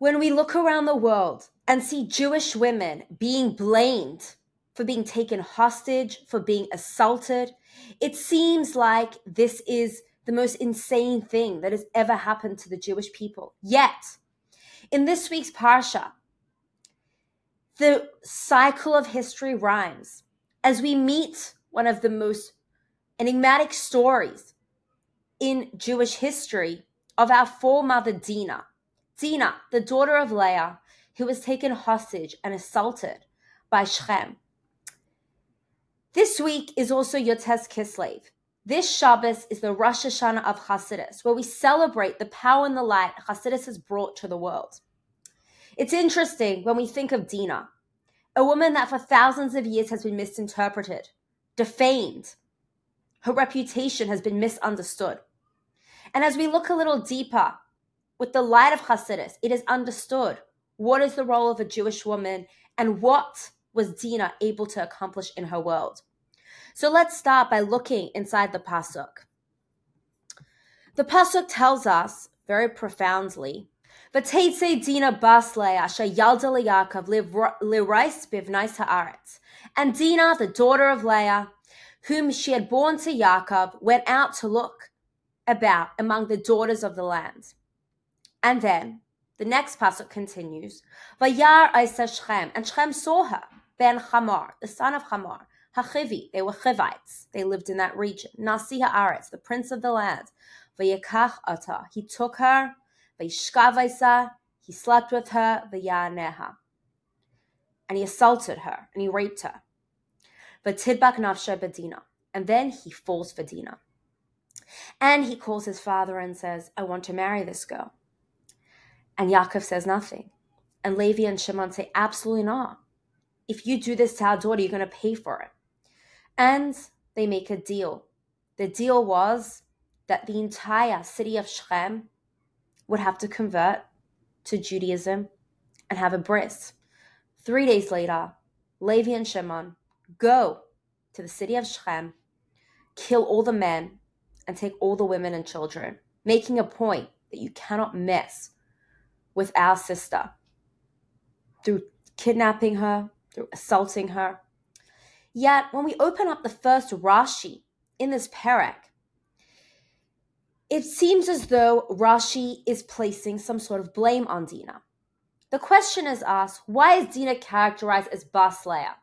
when we look around the world and see Jewish women being blamed for being taken hostage, for being assaulted, it seems like this is the most insane thing that has ever happened to the Jewish people. Yet, in this week's Parsha, the cycle of history rhymes as we meet one of the most enigmatic stories in Jewish history of our foremother Dinah. Dinah, the daughter of Leah, who was taken hostage and assaulted by Shechem. This week is also Yud Tes Kislev. This Shabbos is the Rosh Hashanah of Hasidus, where we celebrate the power and the light Hasidus has brought to the world. It's interesting when we think of Dinah, a woman that for thousands of years has been misinterpreted, defamed. Her reputation has been misunderstood. And as we look a little deeper with the light of Hasidus, it is understood what is the role of a Jewish woman and what was Dinah able to accomplish in her world. So let's start by looking inside the Pasuk. The Pasuk tells us very profoundly V'teitze Dina bas Leah leYaakov lirais bivnais haaretz. And Dinah, the daughter of Leah, whom she had born to Yaakov, went out to look about among the daughters of the land. And then the next pasuk continues, Vayar Isa Shem, and Shechem saw her, ben Chamar, the son of Chamar, Hachivi, they were Chivites, they lived in that region. Nasi Haaretz, the prince of the land, Vayakach Ata, he took her, Vayishkav Isa, he slept with her, Vayaneha, and he assaulted her and he raped her. Vatidbak Nafsha Badina, and then he falls for Dinah. And he calls his father and says, I want to marry this girl. And Yaakov says nothing. And Levi and Shimon say, Absolutely not. If you do this to our daughter, you're going to pay for it. And they make a deal. The deal was that the entire city of Shechem would have to convert to Judaism and have a bris. Three days later, Levi and Shimon go to the city of Shechem, kill all the men, and take all the women and children, making a point that you cannot mess with our sister through kidnapping her, through assaulting her. Yet, when we open up the first Rashi in this parak, it seems as though Rashi is placing some sort of blame on Dinah. The question is asked why is Dinah characterized as Bas Leah,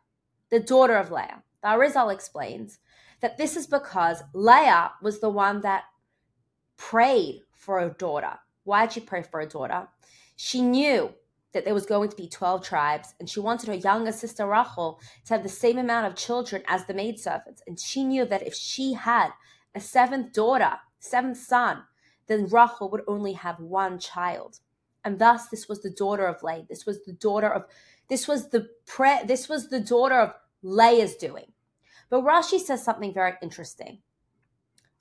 the daughter of Leah? The Arizal explains that this is because Leah was the one that prayed for a daughter. Why did she pray for a daughter? She knew that there was going to be 12 tribes, and she wanted her younger sister Rachel to have the same amount of children as the maidservants. And she knew that if she had a seventh daughter, seventh son, then Rachel would only have one child. And thus this was the daughter of Leah. This was the daughter of this was the pre this was the daughter of Leah's doing. But Rashi says something very interesting.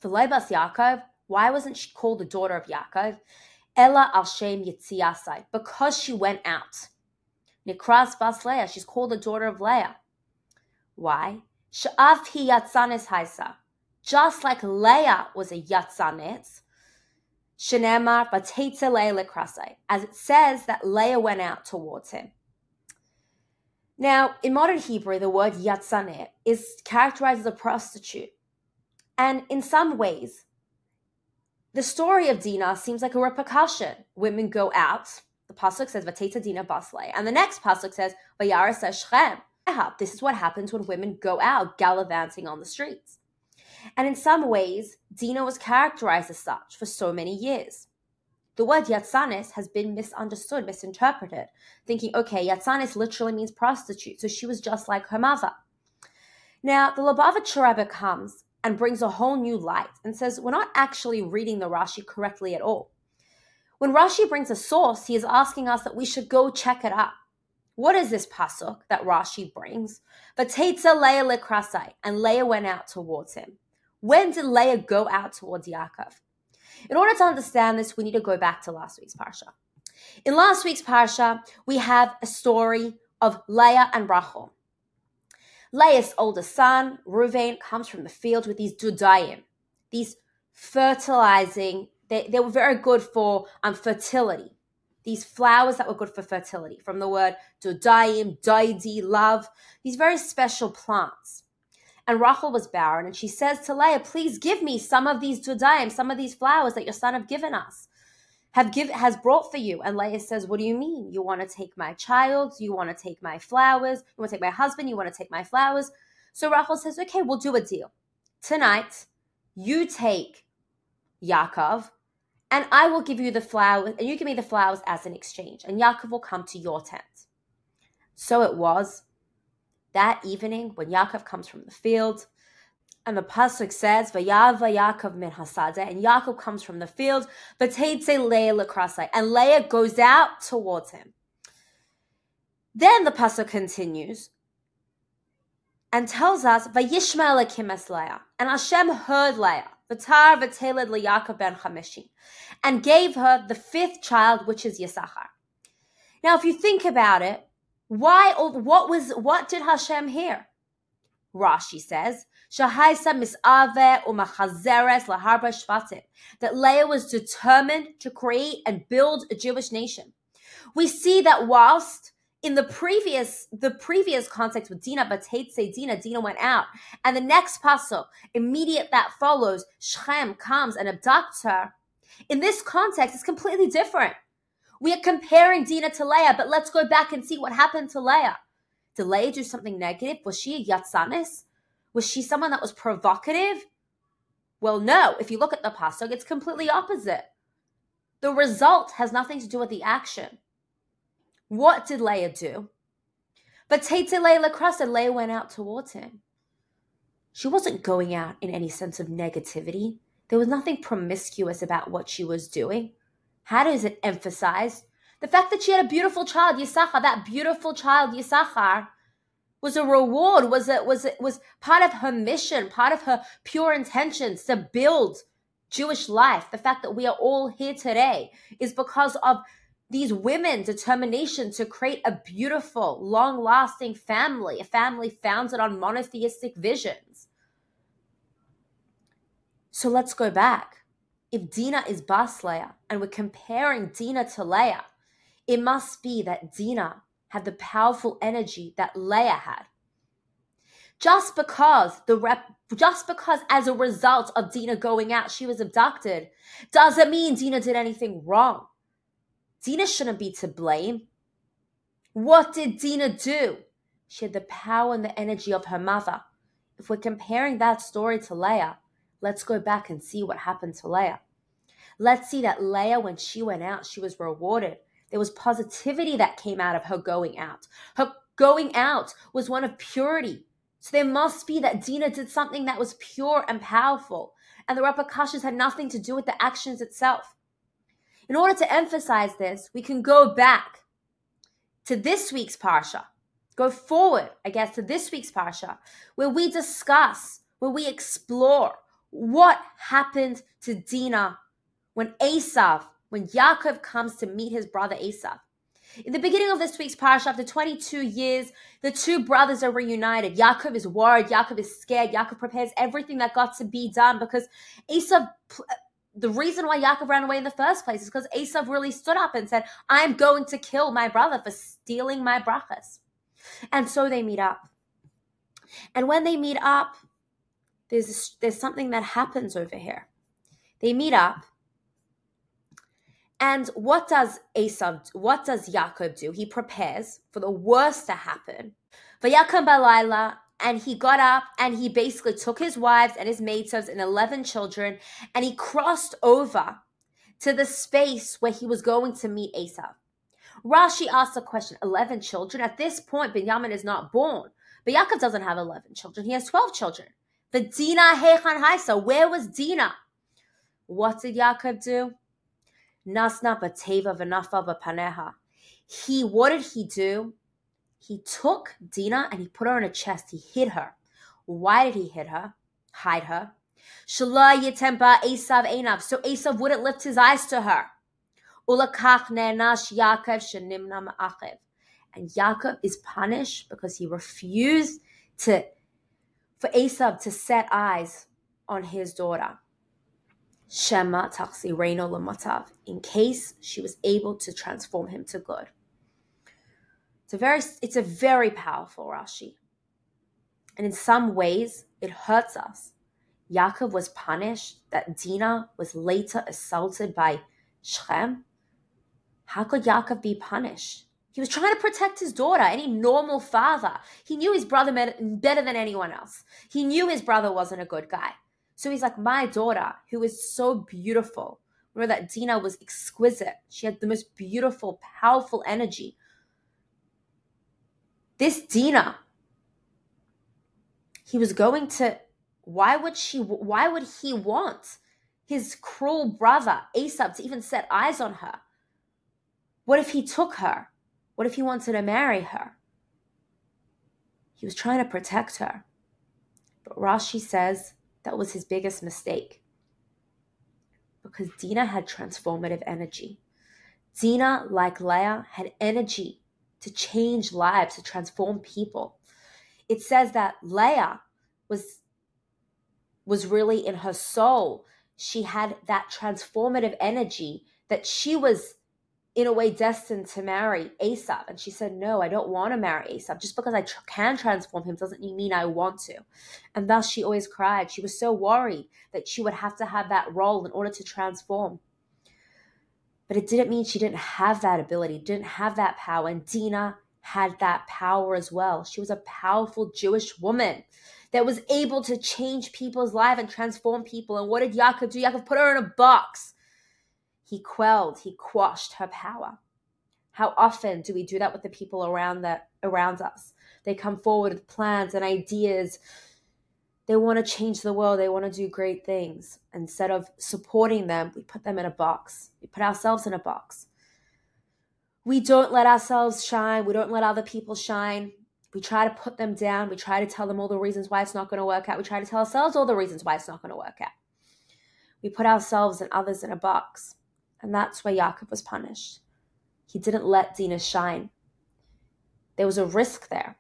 For Lebas Yaakov, why wasn't she called the daughter of Yaakov? Ella al Shem Yitziasai, because she went out. Nikras Bas Leah, she's called the daughter of Leah. Why? Sha'av hi yatzanes haisa. Just like Leah was a yatzanes, Shenemar batetze Leah lekrasai, as it says that Leah went out towards him. Now, in modern Hebrew, the word yatzanet is characterized as a prostitute. And in some ways, the story of Dinah seems like a repercussion. Women go out. The pasuk says Vateta Dinah Bas Leah, and the next pasuk says Vayara says. This is what happens when women go out gallivanting on the streets. And in some ways, Dina was characterized as such for so many years. The word yatsanis has been misunderstood, misinterpreted, thinking, okay, yatsanis literally means prostitute, so she was just like her mother. Now, the Lubavitcher Rebbe comes and brings a whole new light and says we're not actually reading the Rashi correctly at all. When Rashi brings a source, he is asking us that we should go check it out. What is this pasuk that Rashi brings? Vatetza Leah lekrasai, and Leah went out towards him. When did Leah go out towards Yaakov? In order to understand this, we need to go back to last week's parsha. In last week's parsha, we have a story of Leah and Rachel. Leah's oldest son, Ruvain, comes from the field with these dudayim, these fertilizing, they, they were very good for um, fertility. these flowers that were good for fertility, from the word dodayim, daidi, love, these very special plants. And Rachel was barren, and she says to Leah, Please give me some of these dodayim, some of these flowers that your son have given us have give has brought for you. And Leah says, What do you mean? You want to take my child? You want to take my flowers? You want to take my husband? You want to take my flowers? So Rachel says, Okay, we'll do a deal. Tonight, you take Yaakov, and I will give you the flowers, and you give me the flowers as an exchange, and Yaakov will come to your tent. So it was that evening when Yaakov comes from the field, and the pasuk says, "Vayava Yaakov min hasada," and Yaakov comes from the field, say Leah lakrasai, and Leah goes out towards him. Then the pasuk continues and tells us, "Vayishma Elokim Leah," and Hashem heard Leah, v'tar v'teled leYaakov ben Chameshi, and gave her the fifth child, which is Yisachar. Now, if you think about it, why? What was? What did Hashem hear? Rashi says Shahaisa umachazeres laharba. That Leah was determined to create and build a Jewish nation. We see that whilst in the previous the previous context with Dina say Dina, Dina went out, and the next pasuk, immediate that follows, Shem comes and abducts her. In this context, it's completely different. We are comparing Dina to Leah, but let's go back and see what happened to Leah. Leah do something negative? Was she a yatsanis? Was she someone that was provocative? Well, no. If you look at the pasuk, it's completely opposite. The result has nothing to do with the action. What did Leah do? But Tate Leah crossed and Leah went out towards him. She wasn't going out in any sense of negativity. There was nothing promiscuous about what she was doing. How does it emphasize? The fact that she had a beautiful child, Yisachar, that beautiful child, Yisachar, was a reward, was it was it was part of her mission, part of her pure intentions to build Jewish life. The fact that we are all here today is because of these women's determination to create a beautiful, long-lasting family, a family founded on monotheistic visions. So let's go back. If Dina is Bas Leah and we're comparing Dina to Leah, it must be that Dina had the powerful energy that Leah had. Just because the rep, just because as a result of Dina going out, she was abducted, doesn't mean Dina did anything wrong. Dina shouldn't be to blame. What did Dina do? She had the power and the energy of her mother. If we're comparing that story to Leah, let's go back and see what happened to Leah. Let's see that Leah, when she went out, she was rewarded. There was positivity that came out of her going out. Her going out was one of purity. So there must be that Dina did something that was pure and powerful, and the repercussions had nothing to do with the actions itself. In order to emphasize this, we can go back to this week's Parsha, go forward, I guess, to this week's Parsha, where we discuss, where we explore what happened to Dina when Esav when Yaakov comes to meet his brother Esav. In the beginning of this week's parasha, after 22 years, the two brothers are reunited. Yaakov is worried. Yaakov is scared. Yaakov prepares everything that got to be done because Esav, the reason why Yaakov ran away in the first place is because Esav really stood up and said, I'm going to kill my brother for stealing my brachas. And so they meet up. And when they meet up, there's, there's something that happens over here. They meet up and what does Esav, what does Yaakov do? He prepares for the worst to happen. Vayakam balayla, and he got up and he basically took his wives and his maidservants and 11 children and he crossed over to the space where he was going to meet Esav. Rashi asked a question 11 children? At this point, Binyamin is not born, but Yaakov doesn't have 11 children. He has 12 children. The Dina Hechan Haisa, where was Dina? What did Yaakov do? Nasna bateva v'nafa v'paneha. He, what did he do? He took Dina and he put her in a chest. He hid her. Why did he hid her? Hide her. Shala yitemba Esav enav. So Esav wouldn't lift his eyes to her. Ulakach ne'nash Yaakov shenimna ma'achiv. And Yaakov is punished because he refused to, for Esav to set eyes on his daughter. Shema Taxi Reino Lamatav, in case she was able to transform him to good. It's a very it's a very powerful Rashi. And in some ways it hurts us. Yaakov was punished that Dinah was later assaulted by Shem. How could Yaakov be punished? He was trying to protect his daughter, any normal father. He knew his brother better than anyone else. He knew his brother wasn't a good guy. So he's like, my daughter, who is so beautiful. Remember that Dina was exquisite. She had the most beautiful, powerful energy. This Dina, he was going to, why would she, why would he want his cruel brother, Esav, to even set eyes on her? What if he took her? What if he wanted to marry her? He was trying to protect her. But Rashi says that was his biggest mistake. Because Dinah had transformative energy. Dinah, like Leah, had energy to change lives, to transform people. It says that Leah was, was really in her soul. She had that transformative energy that she was in a way destined to marry Esav. And she said, No, I don't want to marry Esav. Just because I tr- can transform him doesn't mean I want to. And thus she always cried. She was so worried that she would have to have that role in order to transform. But it didn't mean she didn't have that ability, didn't have that power. And Dinah had that power as well. She was a powerful Jewish woman that was able to change people's lives and transform people. And what did Yaakov do? Yaakov put her in a box he quelled, he quashed her power. How often do we do that with the people around that around us? They come forward with plans and ideas. They want to change the world. They want to do great things. Instead of supporting them, we put them in a box. We put ourselves in a box. We don't let ourselves shine. We don't let other people shine. We try to put them down. We try to tell them all the reasons why it's not going to work out. We try to tell ourselves all the reasons why it's not going to work out. We put ourselves and others in a box. And that's why Yaakov was punished. He didn't let Dinah shine. There was a risk there.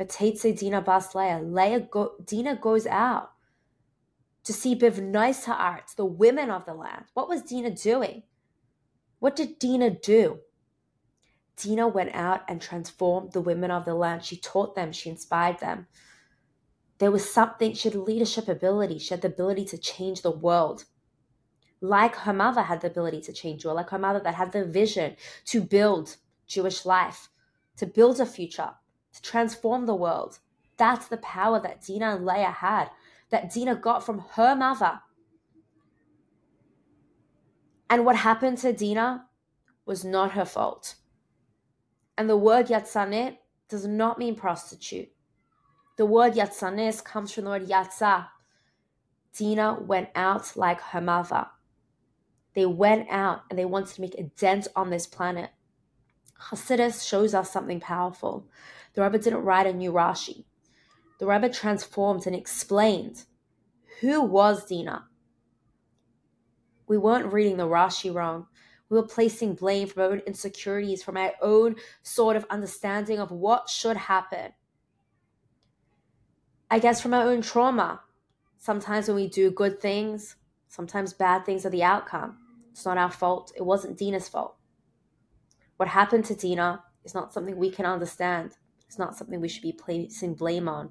V'teitze Dinah bas Leah. Leah go, Dinah goes out to see Bivnois Ha'aretz, the women of the land. What was Dinah doing? What did Dinah do? Dinah went out and transformed the women of the land. She taught them, she inspired them. There was something, she had leadership ability, she had the ability to change the world like her mother had the ability to change or like her mother that had the vision to build Jewish life, to build a future, to transform the world. That's the power that Dina and Leah had, that Dina got from her mother. And what happened to Dina was not her fault. And the word yatzanet does not mean prostitute. The word yatzanes comes from the word yatza. Dina went out like her mother. They went out and they wanted to make a dent on this planet. Hasidus shows us something powerful. The Rebbe didn't write a new Rashi. The Rebbe transformed and explained who was Dinah. We weren't reading the Rashi wrong. We were placing blame from our own insecurities, from our own sort of understanding of what should happen. I guess from our own trauma. Sometimes when we do good things, sometimes bad things are the outcome. It's not our fault. It wasn't Dina's fault. What happened to Dina is not something we can understand. It's not something we should be placing blame on.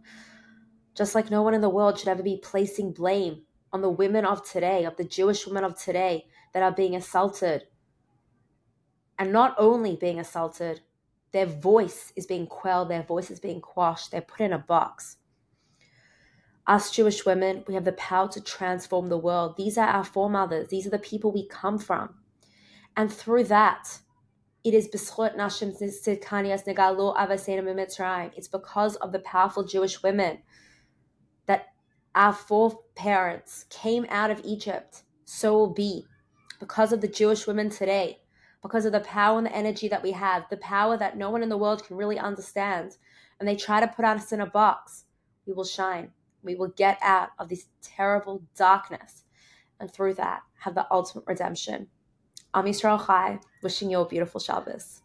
Just like no one in the world should ever be placing blame on the women of today, of the Jewish women of today that are being assaulted. And not only being assaulted, their voice is being quelled, their voice is being quashed, they're put in a box. Us Jewish women, we have the power to transform the world. These are our foremothers. These are the people we come from. And through that, it is. It's because of the powerful Jewish women that our foreparents came out of Egypt. So will be because of the Jewish women today, because of the power and the energy that we have, the power that no one in the world can really understand. And they try to put us in a box. We will shine. We will get out of this terrible darkness and through that have the ultimate redemption. Am Yisrael Chai, wishing you a beautiful Shabbos.